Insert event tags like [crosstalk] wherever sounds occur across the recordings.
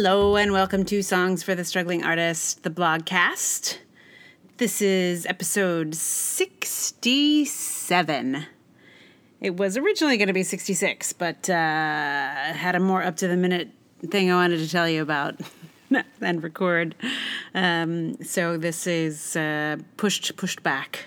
Hello, and welcome to Songs for the Struggling Artist, the blogcast. This is episode 67. It was originally going to be 66, but uh, had a more up to the minute thing I wanted to tell you about [laughs] and record. Um, so this is uh, pushed pushed back.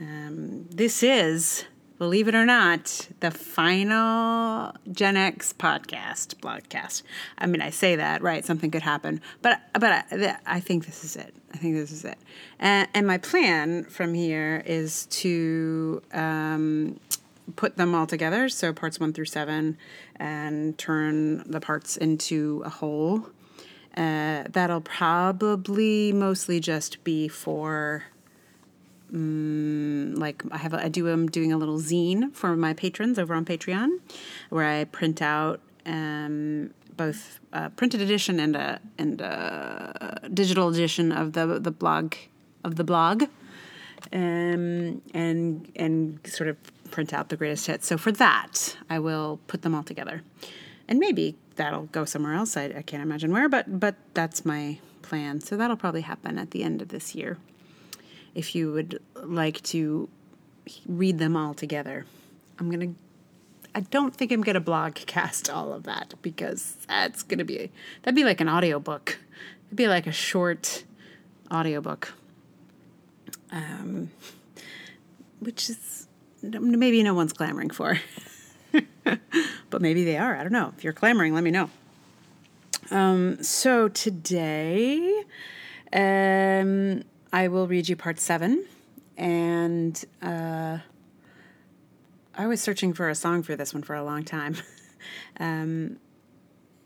Um, this is believe it or not, the final Gen X podcast, broadcast. I mean, I say that, right? Something could happen, but but I, I think this is it. I think this is it. And, and my plan from here is to um, put them all together, so parts one through seven, and turn the parts into a whole. Uh, that'll probably mostly just be for um, like I have a, I do I'm doing a little zine for my patrons over on Patreon, where I print out um, both a printed edition and a and a digital edition of the the blog of the blog, um, and and sort of print out the greatest hits. So for that, I will put them all together, and maybe that'll go somewhere else. I, I can't imagine where, but but that's my plan. So that'll probably happen at the end of this year if you would like to read them all together. I'm going to I don't think I'm going to blog cast all of that because that's going to be that'd be like an audiobook. It'd be like a short audiobook. Um which is maybe no one's clamoring for. [laughs] but maybe they are. I don't know. If you're clamoring, let me know. Um, so today, um, I will read you part seven. And uh, I was searching for a song for this one for a long time. [laughs] um,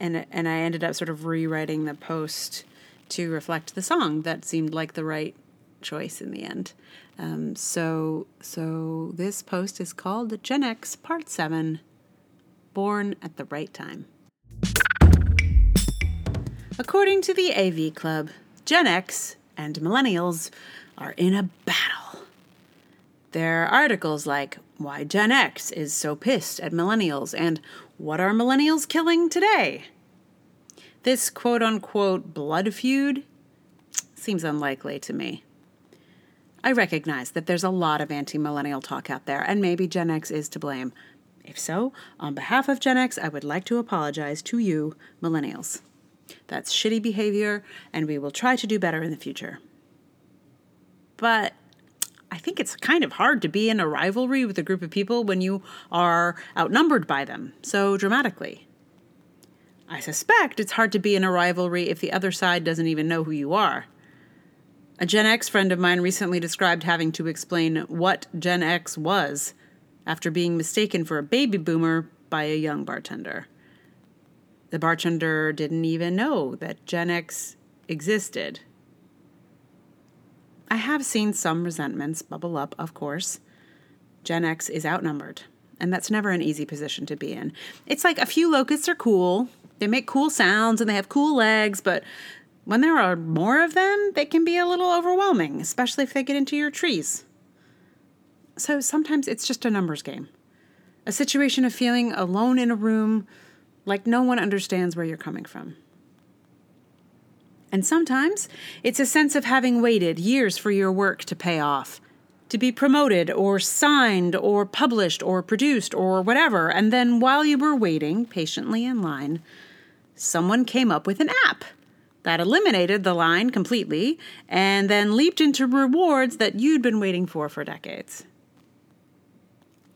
and, and I ended up sort of rewriting the post to reflect the song that seemed like the right choice in the end. Um, so, so this post is called Gen X Part 7 Born at the Right Time. According to the AV Club, Gen X and millennials are in a battle. There are articles like Why Gen X is so pissed at millennials and What are millennials killing today? This quote unquote blood feud seems unlikely to me. I recognize that there's a lot of anti millennial talk out there, and maybe Gen X is to blame. If so, on behalf of Gen X, I would like to apologize to you, millennials. That's shitty behavior, and we will try to do better in the future. But I think it's kind of hard to be in a rivalry with a group of people when you are outnumbered by them so dramatically. I suspect it's hard to be in a rivalry if the other side doesn't even know who you are. A Gen X friend of mine recently described having to explain what Gen X was after being mistaken for a baby boomer by a young bartender. The bartender didn't even know that Gen X existed. I have seen some resentments bubble up, of course. Gen X is outnumbered, and that's never an easy position to be in. It's like a few locusts are cool, they make cool sounds, and they have cool legs, but when there are more of them, they can be a little overwhelming, especially if they get into your trees. So sometimes it's just a numbers game. A situation of feeling alone in a room like no one understands where you're coming from. And sometimes it's a sense of having waited years for your work to pay off, to be promoted or signed or published or produced or whatever. And then while you were waiting patiently in line, someone came up with an app that eliminated the line completely and then leaped into rewards that you'd been waiting for for decades.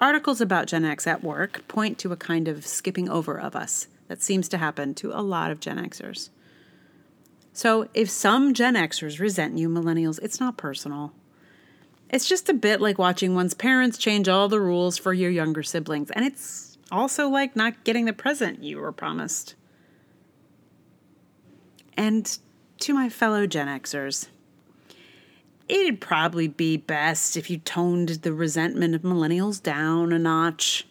Articles about Gen X at work point to a kind of skipping over of us that seems to happen to a lot of Gen Xers. So, if some Gen Xers resent you, millennials, it's not personal. It's just a bit like watching one's parents change all the rules for your younger siblings, and it's also like not getting the present you were promised. And to my fellow Gen Xers, it'd probably be best if you toned the resentment of millennials down a notch.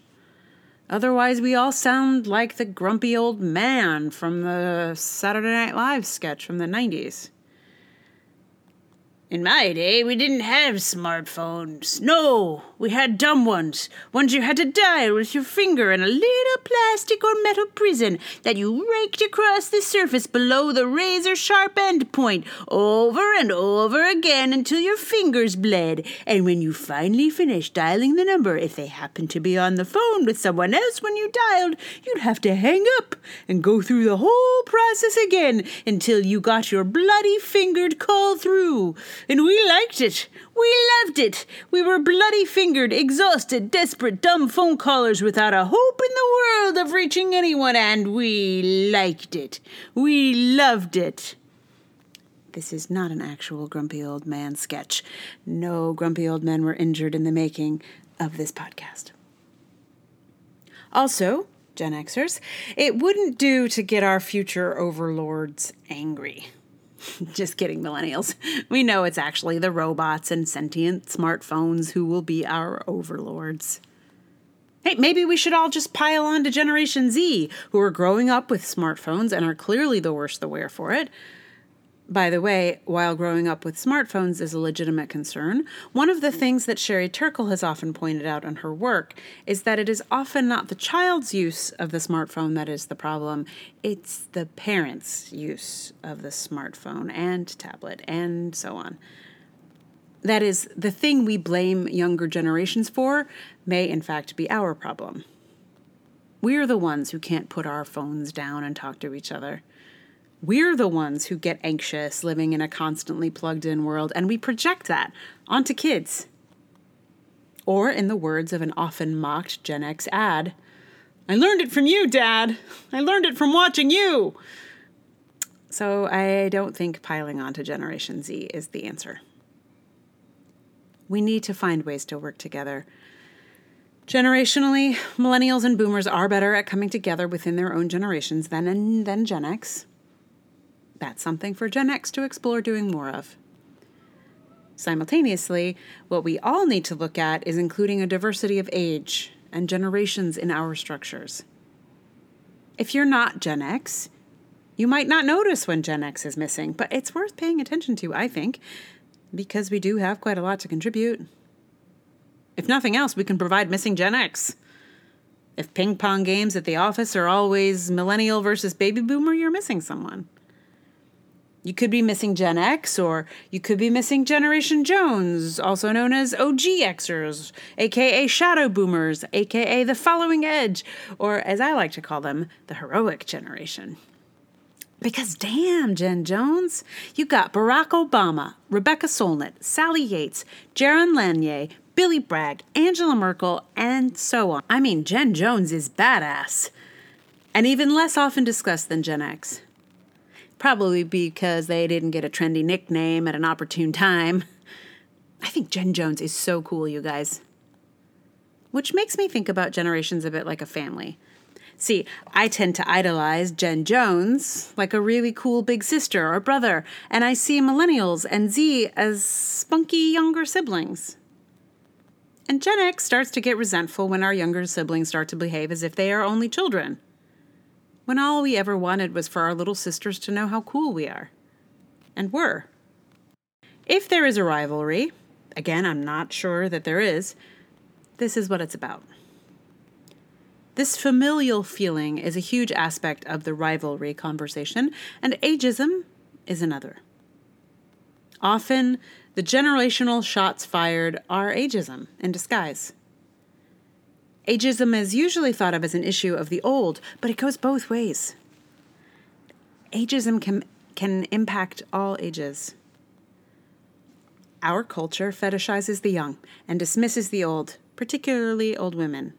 Otherwise, we all sound like the grumpy old man from the Saturday Night Live sketch from the 90s. In my day, we didn't have smartphones. No, We had dumb ones, ones you had to dial with your finger in a little plastic or metal prison that you raked across the surface below the razor sharp end point over and over again until your fingers bled. And when you finally finished dialing the number, if they happened to be on the phone with someone else when you dialed, you'd have to hang up and go through the whole process again until you got your bloody fingered call through. And we liked it. We loved it. We were bloody fingered, exhausted, desperate, dumb phone callers without a hope in the world of reaching anyone, and we liked it. We loved it. This is not an actual grumpy old man sketch. No grumpy old men were injured in the making of this podcast. Also, Gen Xers, it wouldn't do to get our future overlords angry. [laughs] Just kidding, millennials. We know it's actually the robots and sentient smartphones who will be our overlords. Hey, maybe we should all just pile on to Generation Z, who are growing up with smartphones and are clearly the worse the wear for it. By the way, while growing up with smartphones is a legitimate concern, one of the things that Sherry Turkle has often pointed out in her work is that it is often not the child's use of the smartphone that is the problem, it's the parents' use of the smartphone and tablet and so on. That is, the thing we blame younger generations for may in fact be our problem. We're the ones who can't put our phones down and talk to each other. We're the ones who get anxious living in a constantly plugged in world, and we project that onto kids. Or, in the words of an often mocked Gen X ad, I learned it from you, Dad. I learned it from watching you. So, I don't think piling onto Generation Z is the answer. We need to find ways to work together. Generationally, millennials and boomers are better at coming together within their own generations than, than Gen X. That's something for Gen X to explore doing more of. Simultaneously, what we all need to look at is including a diversity of age and generations in our structures. If you're not Gen X, you might not notice when Gen X is missing, but it's worth paying attention to, I think, because we do have quite a lot to contribute. If nothing else, we can provide missing Gen X. If ping pong games at the office are always millennial versus baby boomer, you're missing someone. You could be missing Gen X, or you could be missing Generation Jones, also known as OG Xers, aka Shadow Boomers, aka the Following Edge, or as I like to call them, the Heroic Generation. Because damn, Gen Jones, you got Barack Obama, Rebecca Solnit, Sally Yates, Jaron Lanier, Billy Bragg, Angela Merkel, and so on. I mean, Gen Jones is badass. And even less often discussed than Gen X probably because they didn't get a trendy nickname at an opportune time. I think Gen Jones is so cool, you guys. Which makes me think about generations a bit like a family. See, I tend to idolize Gen Jones like a really cool big sister or brother, and I see millennials and Z as spunky younger siblings. And Gen X starts to get resentful when our younger siblings start to behave as if they are only children when all we ever wanted was for our little sisters to know how cool we are. And were. If there is a rivalry, again, I'm not sure that there is, this is what it's about. This familial feeling is a huge aspect of the rivalry conversation, and ageism is another. Often, the generational shots fired are ageism in disguise. Ageism is usually thought of as an issue of the old, but it goes both ways. Ageism can, can impact all ages. Our culture fetishizes the young and dismisses the old, particularly old women.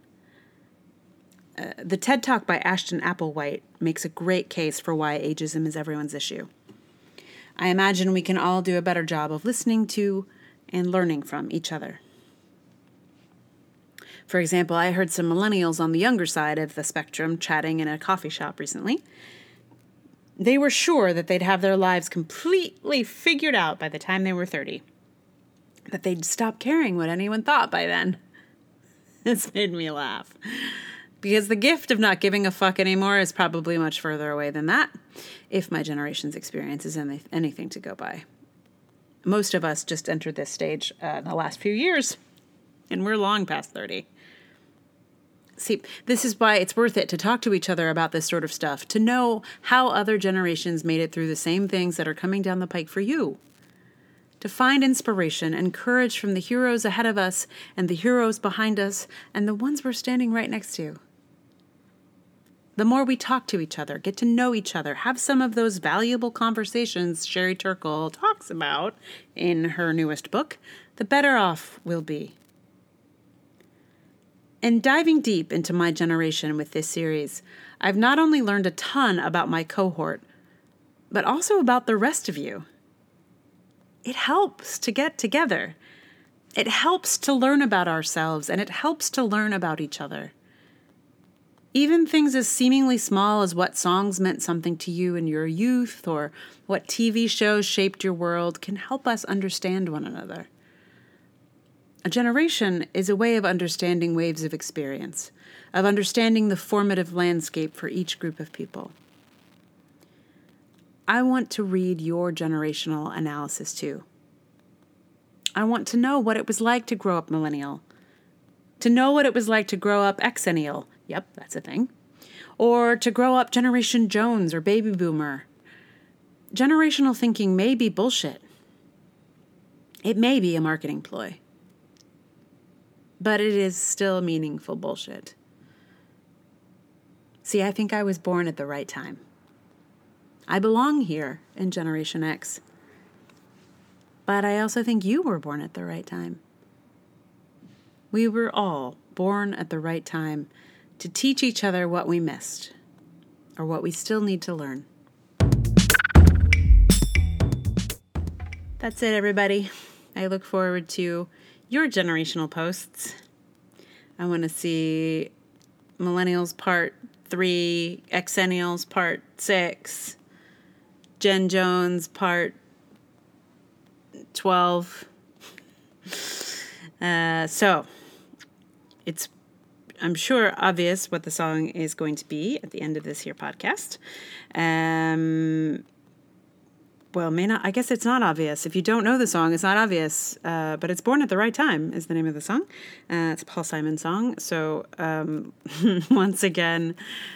Uh, the TED Talk by Ashton Applewhite makes a great case for why ageism is everyone's issue. I imagine we can all do a better job of listening to and learning from each other. For example, I heard some millennials on the younger side of the spectrum chatting in a coffee shop recently. They were sure that they'd have their lives completely figured out by the time they were 30, that they'd stop caring what anyone thought by then. [laughs] This made me laugh. Because the gift of not giving a fuck anymore is probably much further away than that, if my generation's experience is anything to go by. Most of us just entered this stage uh, in the last few years and we're long past 30. See, this is why it's worth it to talk to each other about this sort of stuff, to know how other generations made it through the same things that are coming down the pike for you. To find inspiration and courage from the heroes ahead of us and the heroes behind us and the ones we're standing right next to. The more we talk to each other, get to know each other, have some of those valuable conversations Sherry Turkle talks about in her newest book, the better off we'll be. In diving deep into my generation with this series, I've not only learned a ton about my cohort, but also about the rest of you. It helps to get together. It helps to learn about ourselves and it helps to learn about each other. Even things as seemingly small as what songs meant something to you in your youth or what TV shows shaped your world can help us understand one another. A generation is a way of understanding waves of experience, of understanding the formative landscape for each group of people. I want to read your generational analysis too. I want to know what it was like to grow up millennial, to know what it was like to grow up exennial, Yep, that's a thing. Or to grow up Generation Jones or Baby Boomer. Generational thinking may be bullshit. It may be a marketing ploy. But it is still meaningful bullshit. See, I think I was born at the right time. I belong here in Generation X. But I also think you were born at the right time. We were all born at the right time to teach each other what we missed or what we still need to learn. That's it, everybody. I look forward to your generational posts. I want to see Millennials Part 3, Exennials Part 6, Gen Jones Part 12. [laughs] Uh, so, it's I'm sure, obvious what the song is going to be at the end of this here podcast. Um, well, may not. I guess it's not obvious. If you don't know the song, it's not obvious. Uh, but it's "Born at the Right Time" is the name of the song. Uh, it's a Paul Simon song. So um, [laughs] once again,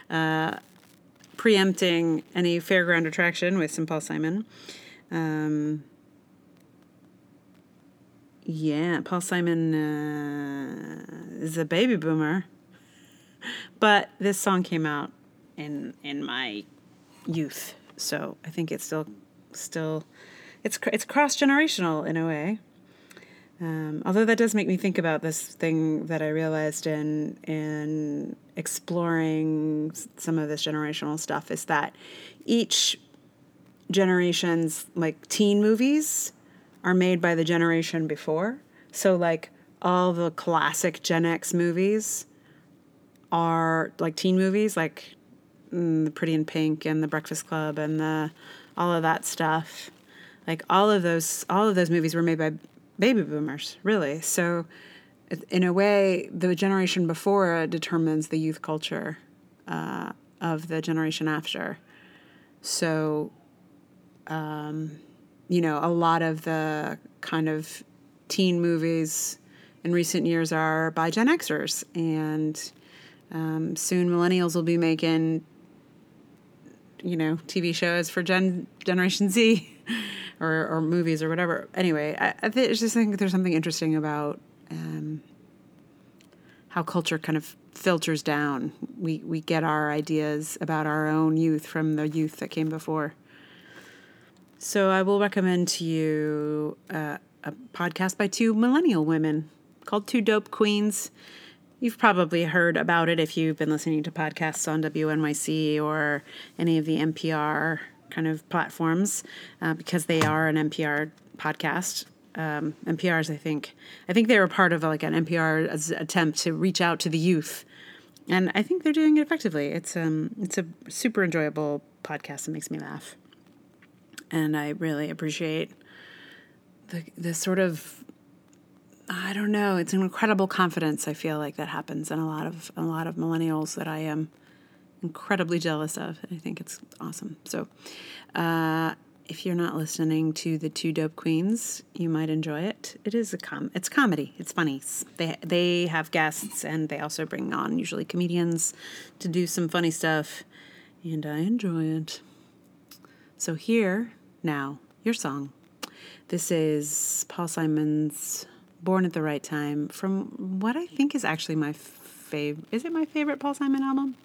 uh, preempting any fairground attraction with some Paul Simon. Um, yeah, Paul Simon uh, is a baby boomer. But this song came out in in my youth, so I think it's still still it's it's cross generational in a way. Um, although that does make me think about this thing that I realized in in exploring some of this generational stuff is that each generation's like teen movies are made by the generation before. So like all the classic Gen X movies are like teen movies, like mm, the Pretty in Pink and the Breakfast Club and the all of that stuff. Like all of those, all of those movies were made by baby boomers, really. So, in a way, the generation before determines the youth culture uh, of the generation after. So, um, you know, a lot of the kind of teen movies in recent years are by Gen Xers, and um, soon, millennials will be making, you know, TV shows for Gen Generation Z, [laughs] or or movies or whatever. Anyway, I, I th- just think there's something interesting about um, how culture kind of filters down. We we get our ideas about our own youth from the youth that came before. So I will recommend to you uh, a podcast by two millennial women called Two Dope Queens. You've probably heard about it if you've been listening to podcasts on WNYC or any of the NPR kind of platforms, uh, because they are an NPR podcast. Um, NPR's, I think, I think they were part of like an NPR attempt to reach out to the youth, and I think they're doing it effectively. It's um, it's a super enjoyable podcast. that makes me laugh, and I really appreciate the the sort of I don't know. It's an incredible confidence. I feel like that happens in a lot of a lot of millennials that I am incredibly jealous of. I think it's awesome. So, uh, if you're not listening to the two dope queens, you might enjoy it. It is a com it's comedy. It's funny. They they have guests and they also bring on usually comedians to do some funny stuff and I enjoy it. So here now, your song. This is Paul Simon's Born at the Right Time from what I think is actually my favorite. Is it my favorite Paul Simon album?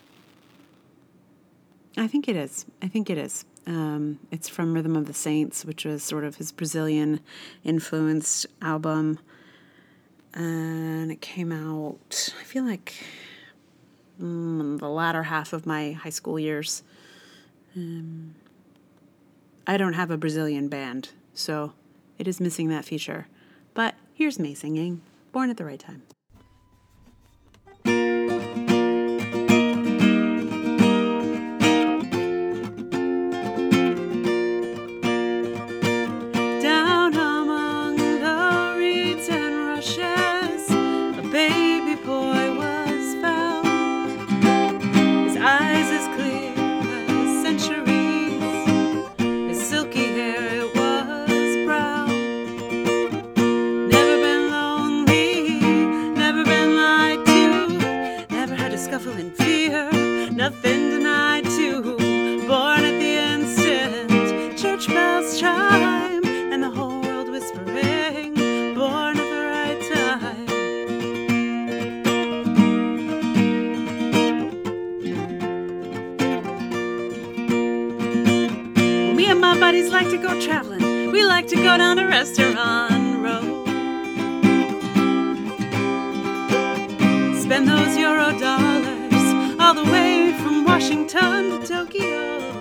I think it is. I think it is. Um, it's from Rhythm of the Saints, which was sort of his Brazilian influenced album. And it came out, I feel like, mm, the latter half of my high school years. Um, I don't have a Brazilian band, so it is missing that feature. But here's me singing Born at the Right Time. those euro dollars all the way from Washington to Tokyo.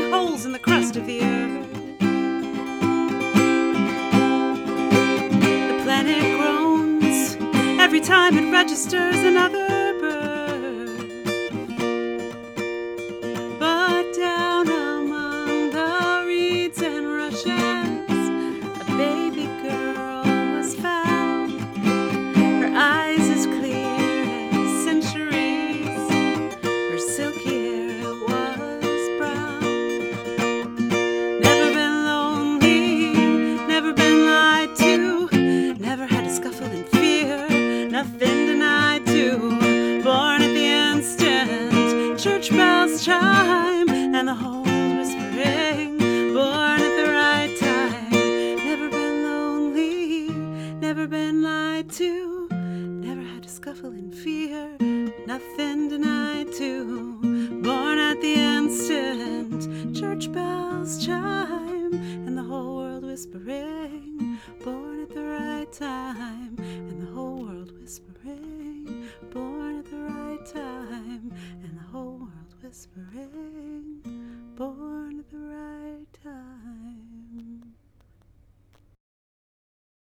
registers another